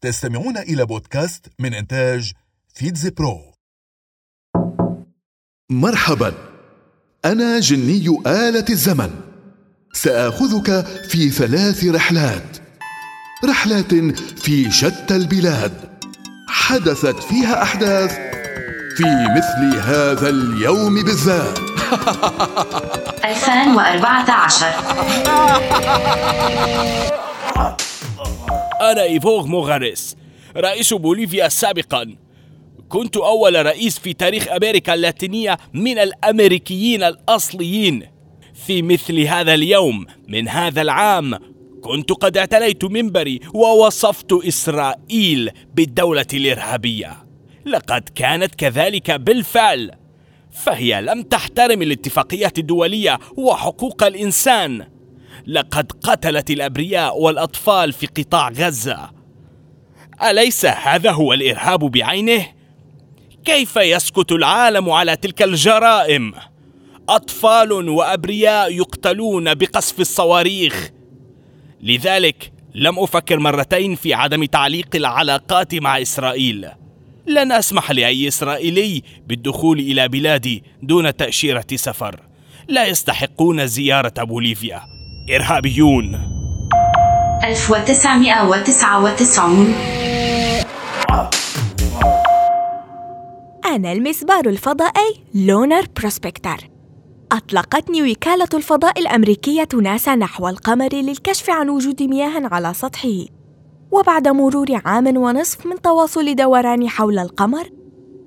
تستمعون إلى بودكاست من إنتاج فيتز برو. مرحبا. أنا جني آلة الزمن. سآخذك في ثلاث رحلات. رحلات في شتى البلاد. حدثت فيها أحداث في مثل هذا اليوم بالذات. 2014 أنا إيفوغ موغاريس رئيس بوليفيا سابقا. كنت أول رئيس في تاريخ أمريكا اللاتينية من الأمريكيين الأصليين. في مثل هذا اليوم من هذا العام كنت قد اعتليت منبري ووصفت إسرائيل بالدولة الإرهابية. لقد كانت كذلك بالفعل. فهي لم تحترم الاتفاقيات الدولية وحقوق الإنسان. لقد قتلت الأبرياء والأطفال في قطاع غزة. أليس هذا هو الإرهاب بعينه؟ كيف يسكت العالم على تلك الجرائم؟ أطفال وأبرياء يقتلون بقصف الصواريخ. لذلك لم أفكر مرتين في عدم تعليق العلاقات مع إسرائيل. لن أسمح لأي إسرائيلي بالدخول إلى بلادي دون تأشيرة سفر. لا يستحقون زيارة بوليفيا. إرهابيون. 1999 أنا المسبار الفضائي لونر بروسبكتر أطلقتني وكالة الفضاء الأمريكية ناسا نحو القمر للكشف عن وجود مياه على سطحه. وبعد مرور عام ونصف من تواصل دوراني حول القمر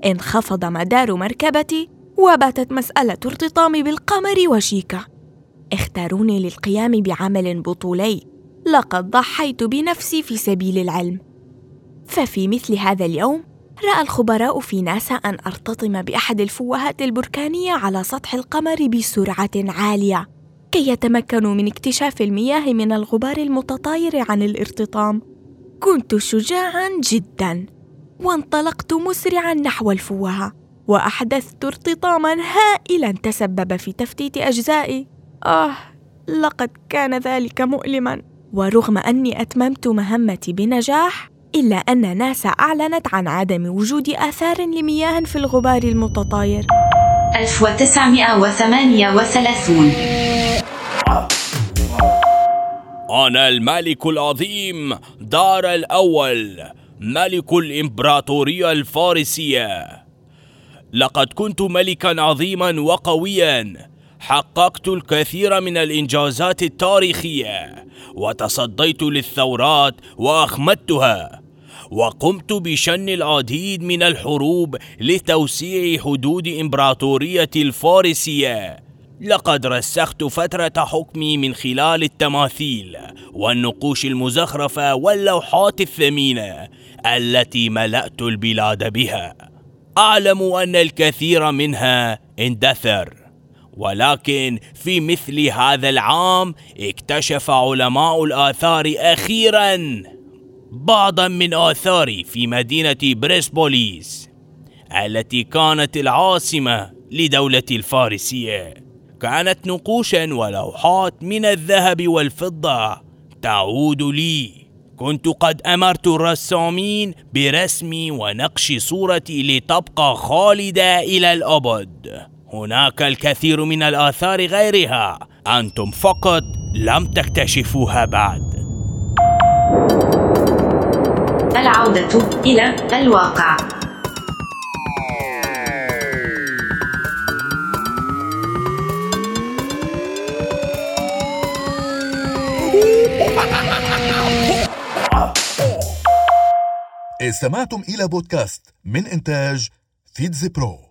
انخفض مدار مركبتي وباتت مسألة ارتطامي بالقمر وشيكة. اختاروني للقيام بعمل بطولي. لقد ضحيت بنفسي في سبيل العلم. ففي مثل هذا اليوم رأى الخبراء في ناسا أن أرتطم بأحد الفوهات البركانية على سطح القمر بسرعة عالية كي يتمكنوا من اكتشاف المياه من الغبار المتطاير عن الارتطام. كنت شجاعا جدا وانطلقت مسرعا نحو الفوهة وأحدثت ارتطاما هائلا تسبب في تفتيت أجزائي. آه لقد كان ذلك مؤلما. ورغم أني أتممت مهمتي بنجاح إلا أن ناسا أعلنت عن عدم وجود آثار لمياه في الغبار المتطاير. 1938 أنا الملك العظيم دار الأول ملك الإمبراطورية الفارسية. لقد كنت ملكا عظيما وقويا. حققت الكثير من الإنجازات التاريخية وتصديت للثورات وأخمدتها وقمت بشن العديد من الحروب لتوسيع حدود إمبراطورية الفارسية لقد رسخت فترة حكمي من خلال التماثيل والنقوش المزخرفة واللوحات الثمينة التي ملأت البلاد بها. أعلم أن الكثير منها اندثر، ولكن في مثل هذا العام اكتشف علماء الآثار أخيرا بعضا من آثاري في مدينة بريسبوليس التي كانت العاصمة لدولة الفارسية. كانت نقوشا ولوحات من الذهب والفضة تعود لي كنت قد أمرت الرسامين برسمي ونقش صورتي لتبقى خالدة إلى الأبد هناك الكثير من الآثار غيرها. أنتم فقط لم تكتشفوها بعد. العودة إلى الواقع. استمعتم إلى بودكاست من إنتاج فيتز برو